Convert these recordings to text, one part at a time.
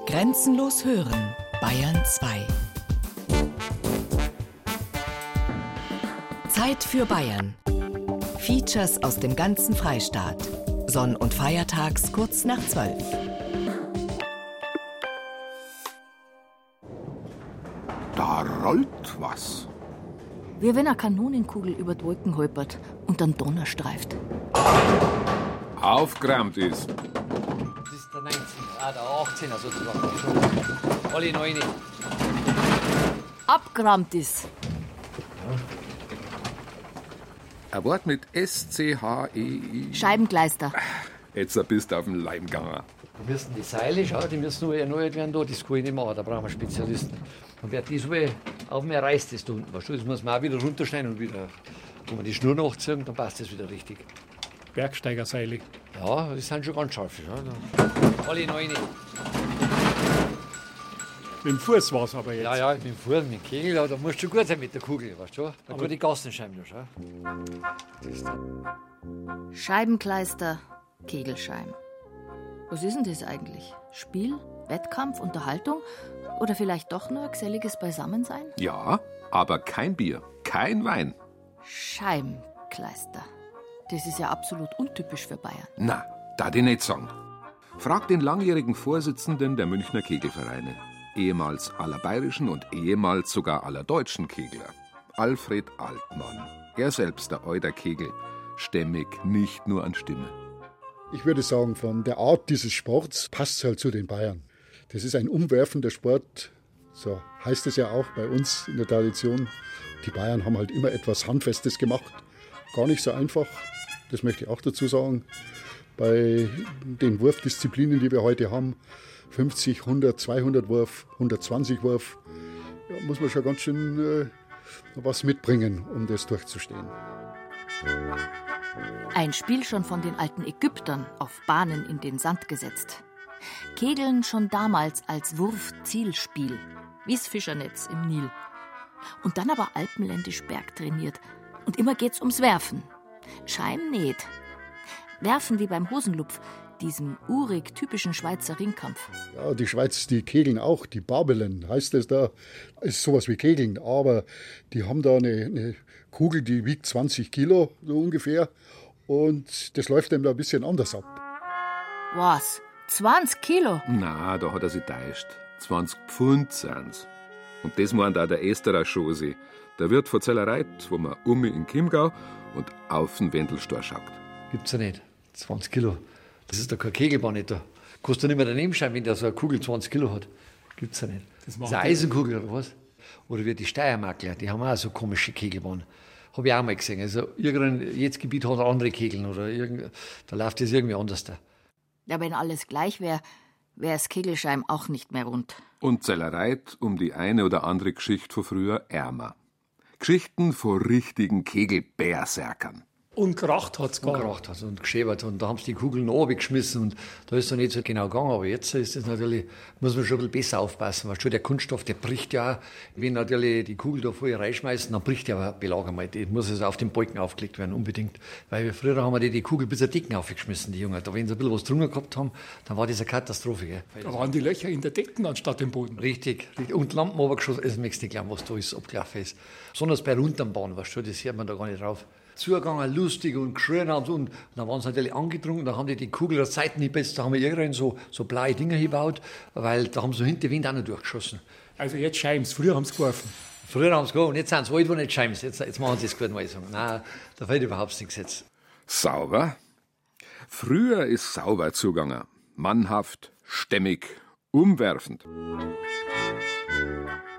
Grenzenlos hören, Bayern 2. Zeit für Bayern. Features aus dem ganzen Freistaat. Sonn- und Feiertags kurz nach 12. Da rollt was. Wie wenn eine Kanonenkugel über die Wolken holpert und dann Donner streift. Aufgeräumt ist. Ah, der 18er sozusagen. Alle 9. Abgerammt ist. Ein Wort mit S-C-H-E-I. Scheibenkleister. Jetzt bist du auf dem Leim gegangen. Da müssen die Seile, schau, die müssen nur erneuert werden da. Das kann ich nicht machen, da brauchen wir Spezialisten. Und wer die so auf mir reißt, das da unten, das muss man auch wieder runterschneiden und wieder, wenn wir die Schnur nachziehen, dann passt das wieder richtig. Bergsteigerseile. Ja, die sind schon ganz scharf. Ja. Da- Alle 9. Mit dem Fuß war es aber jetzt. Ja, ja, mit dem Fuß, mit dem Kegel, ja, da musst du schon gut sein mit der Kugel, weißt du? Da kann die Gassenscheiben schau. Scheibenkleister, Kegelscheim. Was ist denn das eigentlich? Spiel, Wettkampf, Unterhaltung oder vielleicht doch nur geselliges Beisammensein? Ja, aber kein Bier, kein Wein. Scheibenkleister. Das ist ja absolut untypisch für Bayern. Na, da die nicht sagen. Frag den langjährigen Vorsitzenden der Münchner Kegelvereine, ehemals aller bayerischen und ehemals sogar aller deutschen Kegler, Alfred Altmann. Er selbst der Euder Kegel, stämmig nicht nur an Stimme. Ich würde sagen, von der Art dieses Sports passt es halt zu den Bayern. Das ist ein umwerfender Sport, so heißt es ja auch bei uns in der Tradition. Die Bayern haben halt immer etwas Handfestes gemacht. Gar nicht so einfach, das möchte ich auch dazu sagen. Bei den Wurfdisziplinen, die wir heute haben, 50, 100, 200 Wurf, 120 Wurf, ja, muss man schon ganz schön äh, was mitbringen, um das durchzustehen. Ein Spiel schon von den alten Ägyptern auf Bahnen in den Sand gesetzt. Kegeln schon damals als Wurf-Zielspiel, wie's Fischernetz im Nil. Und dann aber alpenländisch bergtrainiert. Und immer geht's ums Werfen. Scheim nicht. Werfen wie beim Hosenlupf, diesem urig typischen Schweizer Ringkampf. Ja, die Schweiz, die kegeln auch, die Babelen heißt es da, ist sowas wie Kegeln, aber die haben da eine, eine Kugel, die wiegt 20 Kilo, so ungefähr, und das läuft dem da ein bisschen anders ab. Was? 20 Kilo? Na, da hat er sich täuscht. 20 Pfund sind's. Und das meint auch der Esterer Schosi, der Wirt von Zellereit, wo man um in Chiemgau und auf den Wendelstor schaut. Gibt's ja nicht. 20 Kilo. Das ist doch kein Kegelbahn nicht da. Kannst du nicht mehr daneben schauen, wenn der so eine Kugel 20 Kilo hat. Gibt's ja nicht. Das, macht ist eine Eisenkugel oder was? Oder wie die Steiermarkler, die haben auch so komische Kegelbahnen. Habe ich auch mal gesehen. Also irgendein, jedes Gebiet hat andere Kegeln oder irgend, da läuft das irgendwie anders da. Ja, wenn alles gleich wäre, wäre das Kegelscheim auch nicht mehr rund. Und Zellereit um die eine oder andere Geschichte von früher ärmer. Geschichten von richtigen Kegelbärserkern. Und geracht hat es gar. Gebracht hat und geschäbert und da haben sie die Kugeln runtergeschmissen und da ist es nicht so genau gegangen. Aber jetzt ist es natürlich, muss man schon ein bisschen besser aufpassen. Weißt du, der Kunststoff, der bricht ja, auch. wenn natürlich die Kugel da vorher reinschmeißen, dann bricht ja ein Belag einmal. Die muss also auf den Balken aufgelegt werden, unbedingt. Weil wir früher haben wir die, die Kugel bis zur Decken aufgeschmissen, die Jungen. Da, wenn sie ein bisschen was drunter gehabt haben, dann war das eine Katastrophe. Gell? Weil Da waren die Löcher in der Decken anstatt im Boden. Richtig, richtig. Und Lampen runtergeschossen, das merkst du nicht glauben, was da ist, abgelaufen ist. Besonders bei Runterbahn, weißt du, das sieht man da gar nicht drauf. Zugegangen, lustig und geschrien haben sie und dann waren sie natürlich angetrunken, da haben die die Kugel der Seiten nicht besser, da haben wir irgendwann so, so blaue Dinger gebaut, weil da haben sie hinter den Wind auch noch durchgeschossen. Also jetzt Scheims. Früher haben sie geworfen. Früher haben sie und jetzt sind sie alt, wo nicht scheims. Jetzt, jetzt machen sie es gut, mal sagen. Nein, da fällt überhaupt nichts jetzt. Sauber? Früher ist sauber zugangen. Mannhaft, stämmig, umwerfend.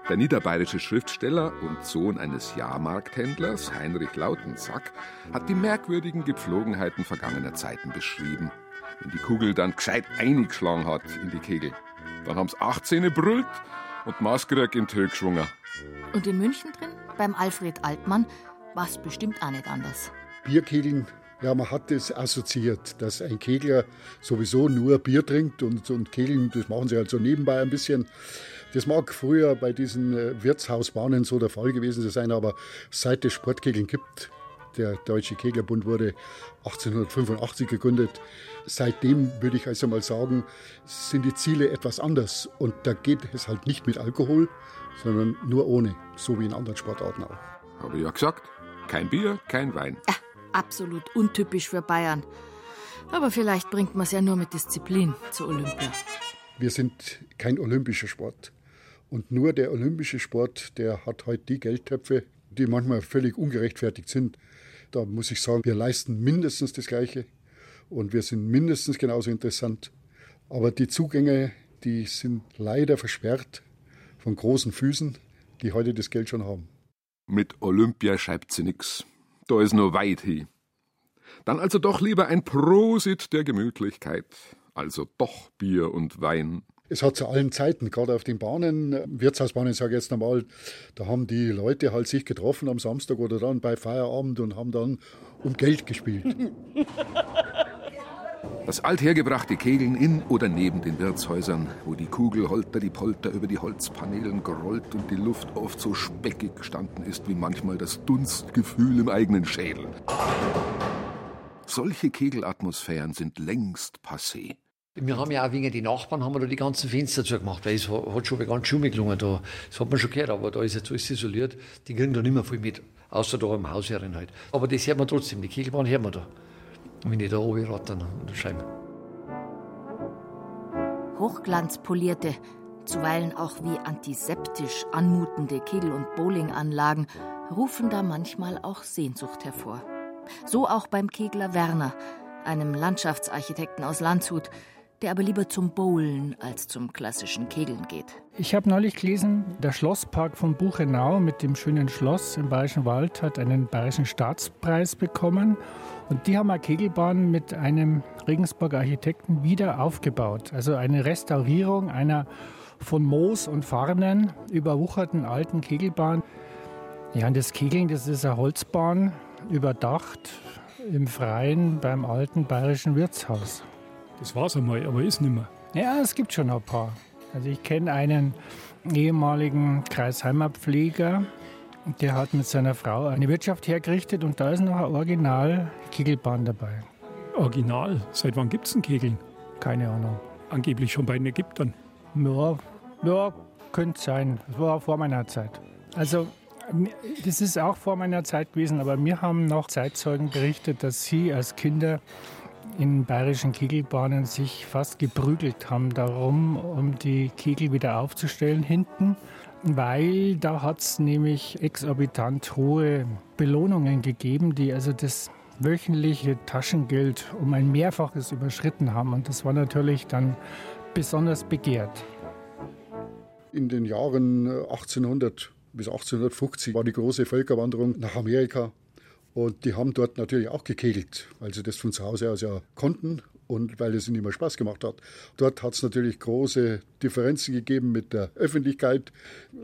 Der niederbayerische Schriftsteller und Sohn eines Jahrmarkthändlers, Heinrich Lautensack, hat die merkwürdigen Gepflogenheiten vergangener Zeiten beschrieben. Wenn die Kugel dann gescheit eingeschlagen hat in die Kegel. Dann haben's 18 brüllt und Maskirk in geschwungen. Und in München drin, beim Alfred Altmann, war es bestimmt auch nicht anders. Bierkegeln, ja, man hat das assoziiert, dass ein Kegler sowieso nur Bier trinkt und, und Kegeln, das machen sie halt so nebenbei ein bisschen. Das mag früher bei diesen äh, Wirtshausbahnen so der Fall gewesen sein, aber seit es Sportkegeln gibt, Der Deutsche Keglerbund wurde 1885 gegründet. Seitdem würde ich also mal sagen, sind die Ziele etwas anders. Und da geht es halt nicht mit Alkohol, sondern nur ohne, so wie in anderen Sportarten auch. Habe ich ja gesagt. Kein Bier, kein Wein. Ja, absolut untypisch für Bayern. Aber vielleicht bringt man es ja nur mit Disziplin zu Olympia. Wir sind kein olympischer Sport. Und nur der olympische Sport, der hat heute die Geldtöpfe, die manchmal völlig ungerechtfertigt sind. Da muss ich sagen, wir leisten mindestens das Gleiche und wir sind mindestens genauso interessant. Aber die Zugänge, die sind leider versperrt von großen Füßen, die heute das Geld schon haben. Mit Olympia schreibt sie nix. Da ist nur weit hin. Dann also doch lieber ein Prosit der Gemütlichkeit. Also doch Bier und Wein. Es hat zu allen Zeiten, gerade auf den Bahnen, Wirtshausbahnen sage ich jetzt einmal, da haben die Leute halt sich getroffen am Samstag oder dann bei Feierabend und haben dann um Geld gespielt. Das althergebrachte Kegeln in oder neben den Wirtshäusern, wo die Kugel holter die Polter über die Holzpaneelen gerollt und die Luft oft so speckig gestanden ist wie manchmal das Dunstgefühl im eigenen Schädel. Solche Kegelatmosphären sind längst passé. Wir haben ja auch wegen den Nachbarn haben wir da die ganzen Fenster zugemacht, weil es hat schon ganz schummig gelungen da. Das hat man schon gehört, aber da ist jetzt alles isoliert. Die kriegen da nicht mehr viel mit, außer da im Haus herin halt. Aber das hört man trotzdem, die Kegelbahn hört man da. Wenn ich da oben rattern an der Scheibe. Hochglanzpolierte, zuweilen auch wie antiseptisch anmutende Kegel- und Bowlinganlagen rufen da manchmal auch Sehnsucht hervor. So auch beim Kegler Werner, einem Landschaftsarchitekten aus Landshut, der aber lieber zum Bowlen als zum klassischen Kegeln geht. Ich habe neulich gelesen, der Schlosspark von Buchenau mit dem schönen Schloss im Bayerischen Wald hat einen Bayerischen Staatspreis bekommen. Und die haben eine Kegelbahn mit einem Regensburger Architekten wieder aufgebaut. Also eine Restaurierung einer von Moos und Farnen überwucherten alten Kegelbahn. Ja, und das Kegeln, das ist eine Holzbahn, überdacht im Freien beim alten bayerischen Wirtshaus. Das war's einmal, aber ist nicht mehr. Ja, es gibt schon ein paar. Also ich kenne einen ehemaligen Kreisheimer-Pfleger, der hat mit seiner Frau eine Wirtschaft hergerichtet und da ist noch ein Original Kegelbahn dabei. Original? Seit wann gibt's denn Kegeln? Keine Ahnung. Angeblich schon bei den Ägyptern. Ja, ja könnte sein. Das war vor meiner Zeit. Also das ist auch vor meiner Zeit gewesen, aber wir haben noch Zeitzeugen berichtet, dass sie als Kinder in bayerischen Kegelbahnen sich fast geprügelt haben darum, um die Kegel wieder aufzustellen hinten, weil da hat es nämlich exorbitant hohe Belohnungen gegeben, die also das wöchentliche Taschengeld um ein Mehrfaches überschritten haben. Und das war natürlich dann besonders begehrt. In den Jahren 1800 bis 1850 war die große Völkerwanderung nach Amerika. Und die haben dort natürlich auch gekegelt, weil sie das von zu Hause aus ja konnten und weil es ihnen immer Spaß gemacht hat. Dort hat es natürlich große Differenzen gegeben mit der Öffentlichkeit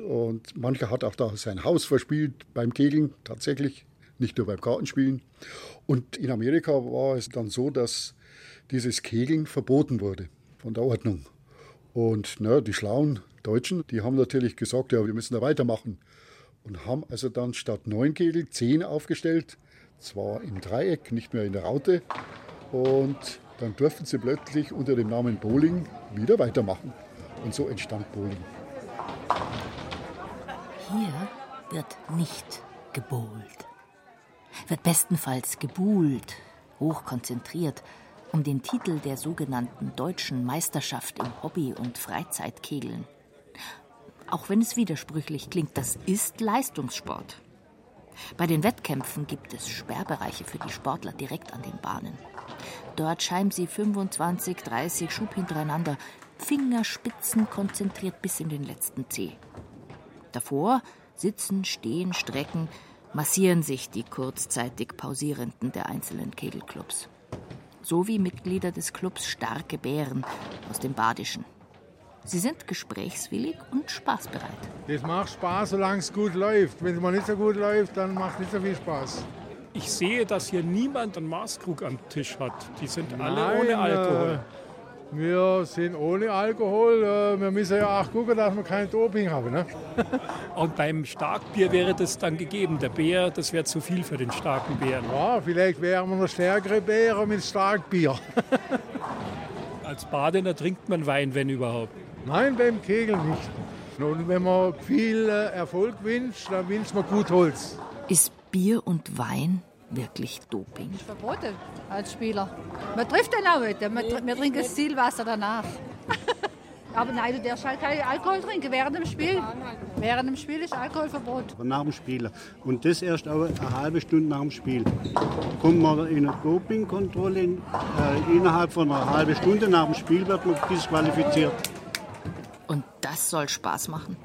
und mancher hat auch da sein Haus verspielt beim Kegeln tatsächlich, nicht nur beim Kartenspielen. Und in Amerika war es dann so, dass dieses Kegeln verboten wurde von der Ordnung. Und na, die schlauen Deutschen, die haben natürlich gesagt, ja, wir müssen da weitermachen und haben also dann statt neun Kegel zehn aufgestellt, zwar im Dreieck, nicht mehr in der Raute. Und dann durften sie plötzlich unter dem Namen Bowling wieder weitermachen. Und so entstand Bowling. Hier wird nicht gebowlt. Wird bestenfalls gebuhlt, hochkonzentriert, um den Titel der sogenannten deutschen Meisterschaft im Hobby- und Freizeitkegeln. Auch wenn es widersprüchlich klingt, das ist Leistungssport. Bei den Wettkämpfen gibt es Sperrbereiche für die Sportler direkt an den Bahnen. Dort scheiben sie 25, 30 Schub hintereinander, Fingerspitzen konzentriert bis in den letzten Zeh. Davor sitzen, stehen, strecken, massieren sich die kurzzeitig Pausierenden der einzelnen Kegelclubs. So wie Mitglieder des Clubs Starke Bären aus dem Badischen. Sie sind gesprächswillig und spaßbereit. Das macht Spaß, solange es gut läuft. Wenn es mal nicht so gut läuft, dann macht es nicht so viel Spaß. Ich sehe, dass hier niemand einen Maßkrug am Tisch hat. Die sind alle Nein, ohne Alkohol. Wir sind ohne Alkohol. Äh, wir müssen ja auch gucken, dass wir kein Doping haben. Ne? Und beim Starkbier wäre das dann gegeben. Der Bär, das wäre zu viel für den starken Bären. Ja, vielleicht wären wir noch stärkere Bären mit Starkbier. Als Badener trinkt man Wein, wenn überhaupt. Nein, beim Kegeln nicht. Und wenn man viel äh, Erfolg wünscht, dann wünscht man gut Holz. Ist Bier und Wein wirklich Doping? ist verboten als Spieler. Man trifft den auch nicht. Wir, wir trinken das Zielwasser danach. Aber nein, du darfst halt keinen Alkohol trinken während dem Spiel. Während dem Spiel ist Alkoholverbot. Nach dem Spiel. Und das erst auch eine halbe Stunde nach dem Spiel. Kommt man in eine Dopingkontrolle, äh, innerhalb von einer halben Stunde nach dem Spiel wird man disqualifiziert. Und das soll Spaß machen.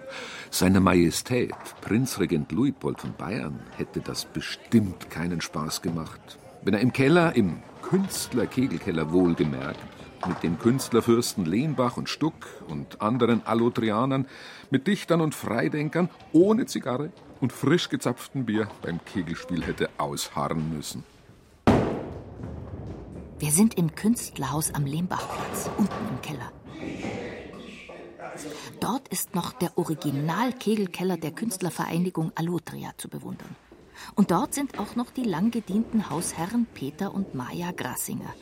Seiner Majestät, Prinzregent Luitpold von Bayern, hätte das bestimmt keinen Spaß gemacht. Wenn er im Keller, im Künstler-Kegelkeller wohlgemerkt, mit dem Künstlerfürsten Lehnbach und Stuck und anderen Allotrianern, mit Dichtern und Freidenkern, ohne Zigarre und frisch gezapftem Bier beim Kegelspiel hätte ausharren müssen. Wir sind im Künstlerhaus am Lehmbachplatz, unten im Keller. Dort ist noch der Original-Kegelkeller der Künstlervereinigung Allotria zu bewundern. Und dort sind auch noch die lang gedienten Hausherren Peter und Maja Grassinger.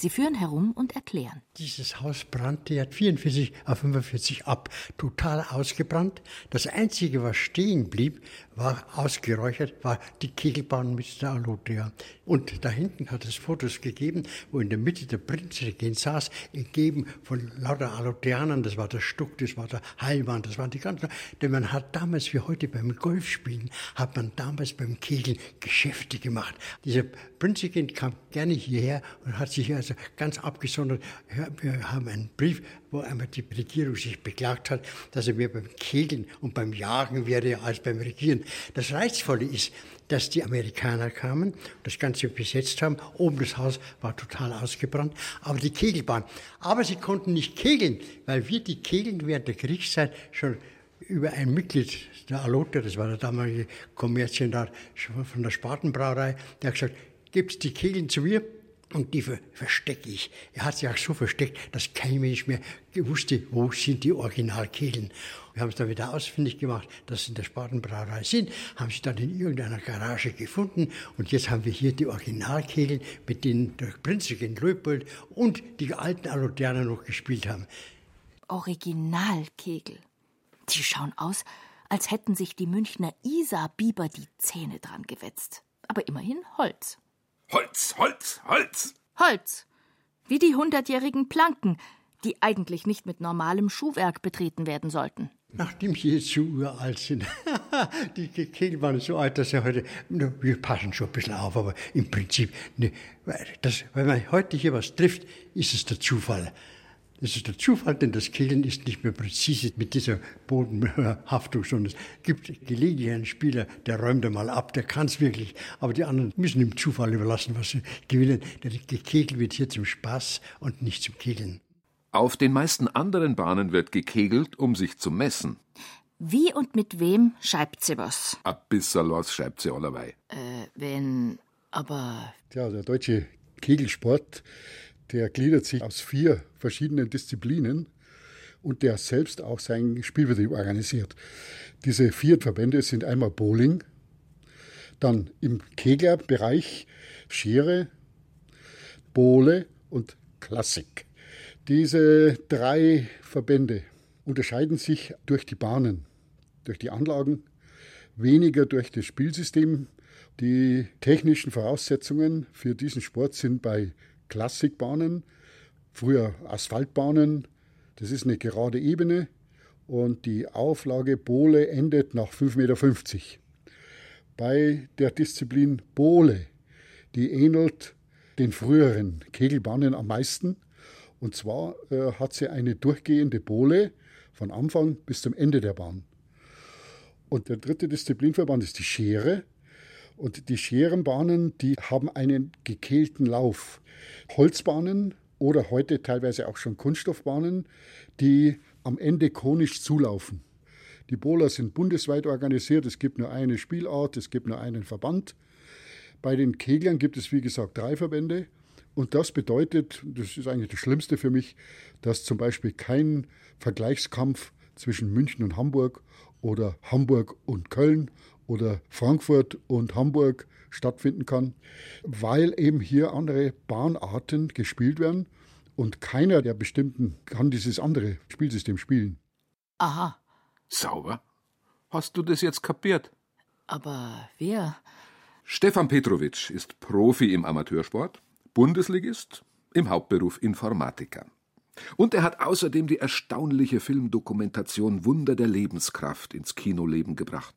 Sie führen herum und erklären. Dieses Haus brannte ja 44 auf 45 ab, total ausgebrannt. Das Einzige, was stehen blieb, war ausgeräuchert, war die Kegelbahn mit der Alotria. Und da hinten hat es Fotos gegeben, wo in der Mitte der Prinzregent saß, umgeben von lauter Alotrianern. Das war der Stuck, das war der Heilmann, das waren die ganzen. Denn man hat damals, wie heute beim Golfspielen, hat man damals beim Kegeln Geschäfte gemacht. Dieser Prinzregent kam gerne hierher und hat sich also ganz abgesondert. Wir haben einen Brief, wo einmal die Regierung sich beklagt hat, dass er mehr beim Kegeln und beim Jagen wäre als beim Regieren. Das Reizvolle ist, dass die Amerikaner kamen, das Ganze besetzt haben. Oben das Haus war total ausgebrannt, aber die Kegelbahn. Aber sie konnten nicht kegeln, weil wir die Kegeln während der Kriegszeit schon über ein Mitglied der Alote, das war der damalige Kommerzienrat von der Spatenbrauerei, der hat gesagt, gebt die Kegeln zu mir, und die verstecke ich. Er hat sich auch so versteckt, dass kein Mensch mehr wusste, wo sind die Originalkehlen. Wir haben es dann wieder ausfindig gemacht, dass sie in der Spatenbrauerei sind, haben sie dann in irgendeiner Garage gefunden und jetzt haben wir hier die Originalkehlen, mit denen der Prinzregent Leopold und die alten Alodianer noch gespielt haben. Originalkegel. Die schauen aus, als hätten sich die Münchner Isar-Biber die Zähne dran gewetzt. Aber immerhin Holz. Holz, Holz, Holz. Holz. Wie die hundertjährigen Planken, die eigentlich nicht mit normalem Schuhwerk betreten werden sollten. Nachdem sie jetzt so uralt sind, die Kegel waren so alt, dass sie heute, wir passen schon ein bisschen auf, aber im Prinzip, ne, das, wenn man heute hier was trifft, ist es der Zufall. Das ist der Zufall, denn das Kegeln ist nicht mehr präzise mit dieser Bodenhaftung, sondern es gibt gelegentlich einen Spieler, der räumt einmal ab, der kann es wirklich, aber die anderen müssen dem Zufall überlassen, was sie gewinnen. Der Kegel wird hier zum Spaß und nicht zum Kegeln. Auf den meisten anderen Bahnen wird gekegelt, um sich zu messen. Wie und mit wem schreibt sie was? A bissel was schreibt sie allerweil. Äh, wenn, aber. Ja, der deutsche Kegelsport der gliedert sich aus vier verschiedenen Disziplinen und der selbst auch seinen Spielbetrieb organisiert. Diese vier Verbände sind einmal Bowling, dann im Keglerbereich Schere, Bowle und Klassik. Diese drei Verbände unterscheiden sich durch die Bahnen, durch die Anlagen, weniger durch das Spielsystem. Die technischen Voraussetzungen für diesen Sport sind bei Klassikbahnen, früher Asphaltbahnen. Das ist eine gerade Ebene und die Auflage Bohle endet nach 5,50 Meter. Bei der Disziplin Bohle, die ähnelt den früheren Kegelbahnen am meisten. Und zwar äh, hat sie eine durchgehende Bohle von Anfang bis zum Ende der Bahn. Und der dritte Disziplinverband ist die Schere. Und die Scherenbahnen, die haben einen gekehlten Lauf. Holzbahnen oder heute teilweise auch schon Kunststoffbahnen, die am Ende konisch zulaufen. Die Bowler sind bundesweit organisiert, es gibt nur eine Spielart, es gibt nur einen Verband. Bei den Keglern gibt es, wie gesagt, drei Verbände Und das bedeutet, das ist eigentlich das Schlimmste für mich, dass zum Beispiel kein Vergleichskampf zwischen München und Hamburg oder Hamburg und Köln oder Frankfurt und Hamburg stattfinden kann, weil eben hier andere Bahnarten gespielt werden und keiner der bestimmten kann dieses andere Spielsystem spielen. Aha. Sauber. Hast du das jetzt kapiert? Aber wer? Stefan Petrovic ist Profi im Amateursport, Bundesligist, im Hauptberuf Informatiker. Und er hat außerdem die erstaunliche Filmdokumentation Wunder der Lebenskraft ins Kinoleben gebracht.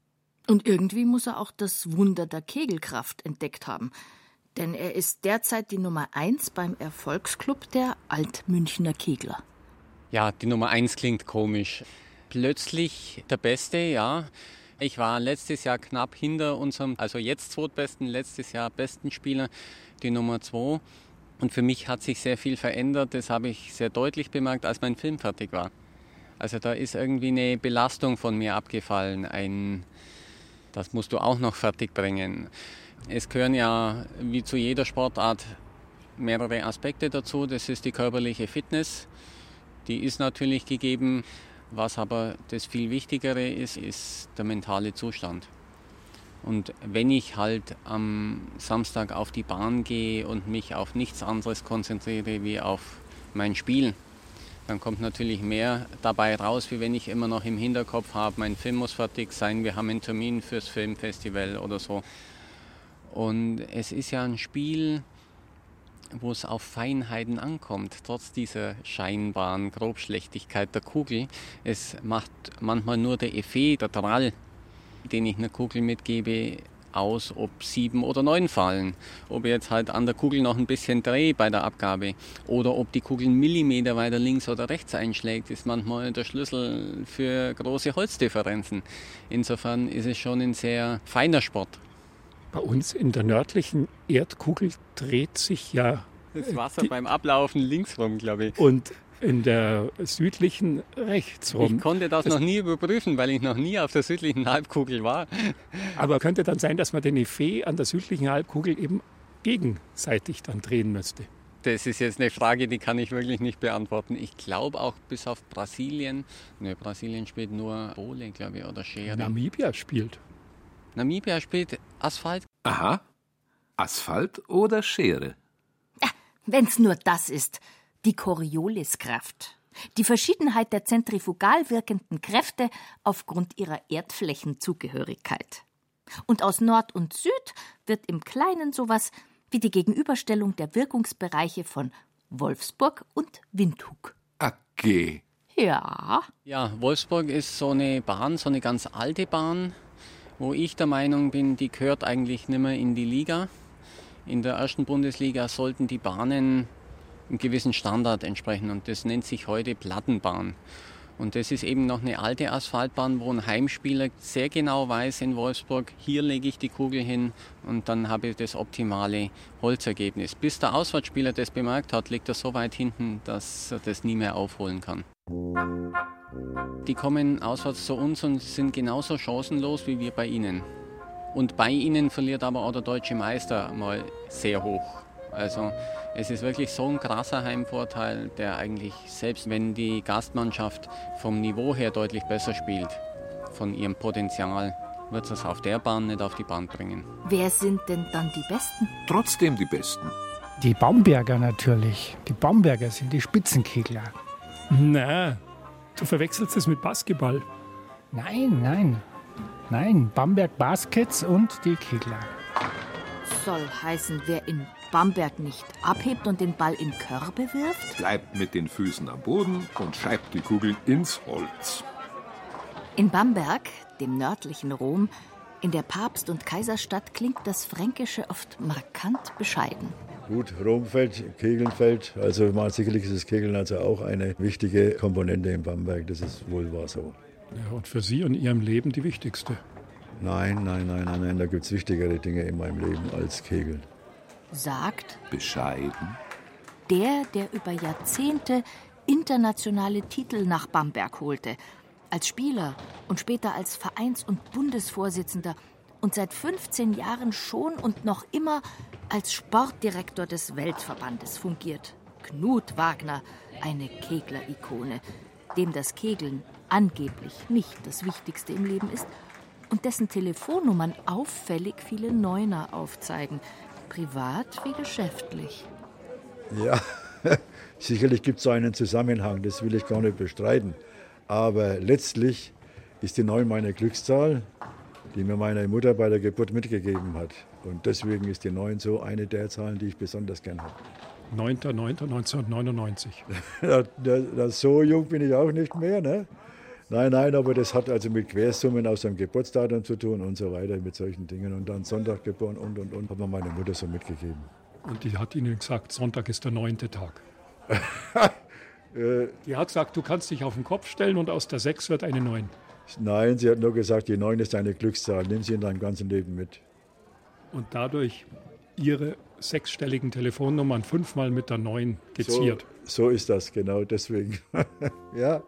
Und irgendwie muss er auch das Wunder der Kegelkraft entdeckt haben. Denn er ist derzeit die Nummer eins beim Erfolgsclub der Altmünchner Kegler. Ja, die Nummer eins klingt komisch. Plötzlich der Beste, ja. Ich war letztes Jahr knapp hinter unserem, also jetzt zweitbesten, letztes Jahr besten Spieler, die Nummer zwei. Und für mich hat sich sehr viel verändert. Das habe ich sehr deutlich bemerkt, als mein Film fertig war. Also da ist irgendwie eine Belastung von mir abgefallen. Ein, das musst du auch noch fertig bringen. Es gehören ja wie zu jeder Sportart mehrere Aspekte dazu. Das ist die körperliche Fitness. Die ist natürlich gegeben. Was aber das viel Wichtigere ist, ist der mentale Zustand. Und wenn ich halt am Samstag auf die Bahn gehe und mich auf nichts anderes konzentriere wie auf mein Spiel, dann kommt natürlich mehr dabei raus, wie wenn ich immer noch im Hinterkopf habe, mein Film muss fertig sein, wir haben einen Termin fürs Filmfestival oder so. Und es ist ja ein Spiel, wo es auf Feinheiten ankommt, trotz dieser scheinbaren Grobschlechtigkeit der Kugel. Es macht manchmal nur der Effet, der Drall, den ich einer Kugel mitgebe, aus, ob sieben oder neun fallen. Ob ich jetzt halt an der Kugel noch ein bisschen drehe bei der Abgabe oder ob die Kugel einen Millimeter weiter links oder rechts einschlägt, ist manchmal der Schlüssel für große Holzdifferenzen. Insofern ist es schon ein sehr feiner Sport. Bei uns in der nördlichen Erdkugel dreht sich ja das Wasser beim Ablaufen links rum, glaube ich. Und in der südlichen rechts rum. Ich konnte das, das, noch nie überprüfen, weil ich noch nie auf der südlichen Halbkugel war. Aber könnte dann sein, dass man den Effet an der südlichen Halbkugel eben gegenseitig dann drehen müsste? Das ist jetzt eine Frage, die kann ich wirklich nicht beantworten. Ich glaube auch bis auf Brasilien, ne, Brasilien spielt nur Bowling, glaube ich, oder Schere. Namibia spielt. Namibia spielt Asphalt. Aha. Asphalt oder Schere? Wenn's nur das ist, die Corioliskraft. Die Verschiedenheit der zentrifugal wirkenden Kräfte aufgrund ihrer Erdflächenzugehörigkeit. Und aus Nord und Süd wird im Kleinen sowas wie die Gegenüberstellung der Wirkungsbereiche von Wolfsburg und Windhuk. Okay. Ja. Ja, Wolfsburg ist so eine Bahn, so eine ganz alte Bahn, wo ich der Meinung bin, die gehört eigentlich nicht mehr in die Liga. In der ersten Bundesliga sollten die Bahnen einem gewissen Standard entsprechen und das nennt sich heute Plattenbahn. Und das ist eben noch eine alte Asphaltbahn, wo ein Heimspieler sehr genau weiß in Wolfsburg, hier lege ich die Kugel hin und dann habe ich das optimale Holzergebnis. Bis der Auswärtsspieler das bemerkt hat, liegt er so weit hinten, dass er das nie mehr aufholen kann. Die kommen auswärts zu uns und sind genauso chancenlos wie wir bei ihnen. Und bei ihnen verliert aber auch der deutsche Meister mal sehr hoch. Also es ist wirklich so ein krasser Heimvorteil, der eigentlich, selbst wenn die Gastmannschaft vom Niveau her deutlich besser spielt, von ihrem Potenzial, wird es auf der Bahn nicht auf die Bahn bringen. Wer sind denn dann die Besten? Trotzdem die Besten. Die Bamberger natürlich. Die Bamberger sind die Spitzenkegler. Na, du verwechselst es mit Basketball. Nein, nein. Nein, Bamberg Baskets und die Kegler. Soll heißen, wer in Bamberg nicht abhebt und den Ball in Körbe wirft? Bleibt mit den Füßen am Boden und schreibt die Kugel ins Holz. In Bamberg, dem nördlichen Rom, in der Papst- und Kaiserstadt klingt das Fränkische oft markant bescheiden. Gut, Rom fällt, Kegeln fällt. Also mal sicherlich ist das Kegeln also auch eine wichtige Komponente in Bamberg. Das ist wohl wahr so. Ja, und für Sie und Ihrem Leben die wichtigste? Nein, nein, nein, nein, nein. Da gibt es wichtigere Dinge in meinem Leben als Kegeln. Sagt bescheiden der, der über Jahrzehnte internationale Titel nach Bamberg holte, als Spieler und später als Vereins- und Bundesvorsitzender und seit 15 Jahren schon und noch immer als Sportdirektor des Weltverbandes fungiert. Knut Wagner, eine Kegler-Ikone, dem das Kegeln angeblich nicht das Wichtigste im Leben ist und dessen Telefonnummern auffällig viele Neuner aufzeigen, privat wie geschäftlich. Ja, sicherlich gibt es einen Zusammenhang, das will ich gar nicht bestreiten. Aber letztlich ist die 9 meine Glückszahl, die mir meine Mutter bei der Geburt mitgegeben hat. Und deswegen ist die 9 so eine der Zahlen, die ich besonders gern habe. 9.9.1999. ja, so jung bin ich auch nicht mehr. Ne? Nein, nein, aber das hat also mit Quersummen aus dem Geburtsdatum zu tun und so weiter, mit solchen Dingen. Und dann Sonntag geboren und, und, und, hat mir meine Mutter so mitgegeben. Und die hat Ihnen gesagt, Sonntag ist der neunte Tag. die hat gesagt, du kannst dich auf den Kopf stellen und aus der sechs wird eine neun. Nein, sie hat nur gesagt, die neun ist eine Glückszahl, nimm sie in deinem ganzen Leben mit. Und dadurch Ihre sechsstelligen Telefonnummern fünfmal mit der neun geziert. So, so ist das, genau deswegen. ja.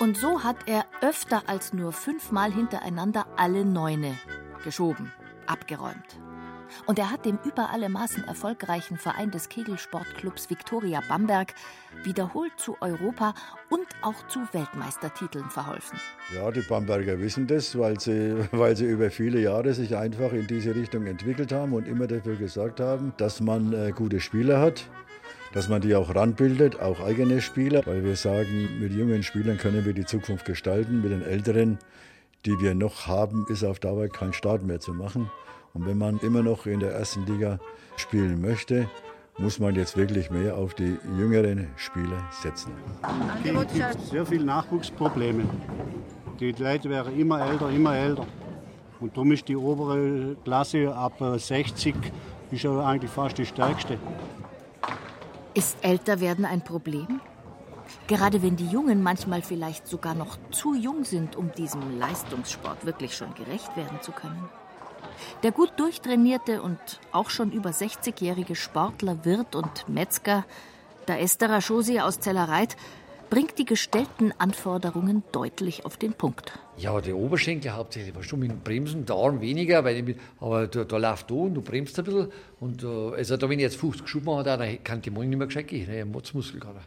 Und so hat er öfter als nur fünfmal hintereinander alle Neune geschoben, abgeräumt. Und er hat dem über alle Maßen erfolgreichen Verein des Kegelsportclubs Viktoria Bamberg wiederholt zu Europa- und auch zu Weltmeistertiteln verholfen. Ja, die Bamberger wissen das, weil sie, weil sie über viele Jahre sich einfach in diese Richtung entwickelt haben und immer dafür gesagt haben, dass man äh, gute Spieler hat, dass man die auch ranbildet, auch eigene Spieler, weil wir sagen, mit jungen Spielern können wir die Zukunft gestalten, mit den älteren, die wir noch haben, ist auf Dauer kein Start mehr zu machen. Und wenn man immer noch in der ersten Liga spielen möchte, muss man jetzt wirklich mehr auf die jüngeren Spieler setzen. Es gibt sehr viele Nachwuchsprobleme. Die Leute werden immer älter, immer älter. Und darum ist die obere Klasse ab 60 ist ja eigentlich fast die stärkste. Ist Älterwerden ein Problem? Gerade wenn die Jungen manchmal vielleicht sogar noch zu jung sind, um diesem Leistungssport wirklich schon gerecht werden zu können. Der gut durchtrainierte und auch schon über 60-jährige Sportler, Wirt und Metzger, der Esther Raschosi aus Zellerreit, bringt die gestellten Anforderungen deutlich auf den Punkt. Ja, der Oberschenkel hauptsächlich. Weißt du, mit dem Bremsen, der Arm weniger, weil ich, aber da, da läuft da und du bremst ein bisschen. Und, äh, also da, wenn ich jetzt 50 Schub mache, dann kann die Morgen nicht mehr gescheit gehen. Ich habe Motzmuskel gerade.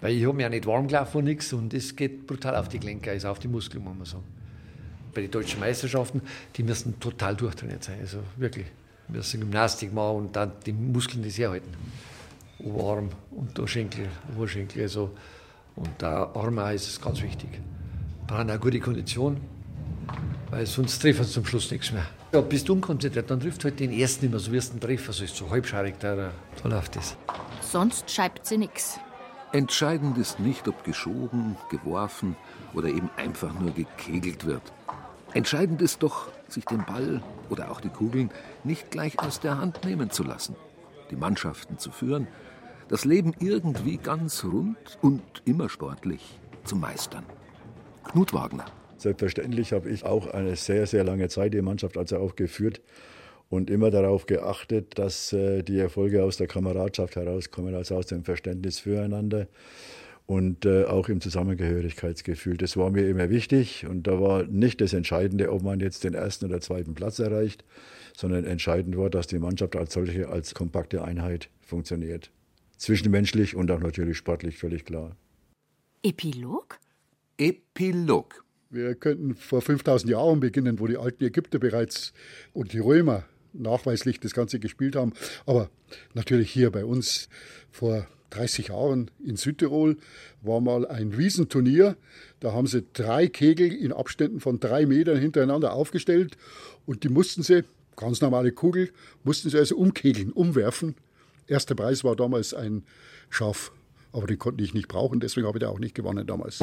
Weil ich habe mich ja nicht warm gelaufen und nichts und das geht brutal auf die Gelenke, also auf die Muskeln, muss man sagen. Bei den deutschen Meisterschaften, die müssen total durchtrainiert sein. Also wirklich. Wir müssen Gymnastik machen und dann die Muskeln, die sie halten. Oberarm, Unterschenkel, Oberschenkel. Also und da Arme ist ganz wichtig. Brauchen eine gute Kondition, weil sonst treffen sie zum Schluss nichts mehr. Ja, bist du unkonzentriert, dann trifft halt den ersten immer, so wirst du einen Treffer, so ist so halbscharig, da, da läuft das. Sonst schreibt sie nichts. Entscheidend ist nicht, ob geschoben, geworfen oder eben einfach nur gekegelt wird. Entscheidend ist doch, sich den Ball oder auch die Kugeln nicht gleich aus der Hand nehmen zu lassen, die Mannschaften zu führen das Leben irgendwie ganz rund und immer sportlich zu meistern. Knut Wagner. Selbstverständlich habe ich auch eine sehr, sehr lange Zeit die Mannschaft also auch geführt und immer darauf geachtet, dass äh, die Erfolge aus der Kameradschaft herauskommen, also aus dem Verständnis füreinander und äh, auch im Zusammengehörigkeitsgefühl. Das war mir immer wichtig und da war nicht das Entscheidende, ob man jetzt den ersten oder zweiten Platz erreicht, sondern entscheidend war, dass die Mannschaft als solche, als kompakte Einheit funktioniert zwischenmenschlich und auch natürlich sportlich, völlig klar. Epilog? Epilog. Wir könnten vor 5000 Jahren beginnen, wo die alten Ägypter bereits und die Römer nachweislich das Ganze gespielt haben. Aber natürlich hier bei uns vor 30 Jahren in Südtirol war mal ein Riesenturnier. Da haben sie drei Kegel in Abständen von drei Metern hintereinander aufgestellt und die mussten sie, ganz normale Kugel, mussten sie also umkegeln, umwerfen Erster Preis war damals ein Schaf, aber den konnte ich nicht brauchen, deswegen habe ich den auch nicht gewonnen damals.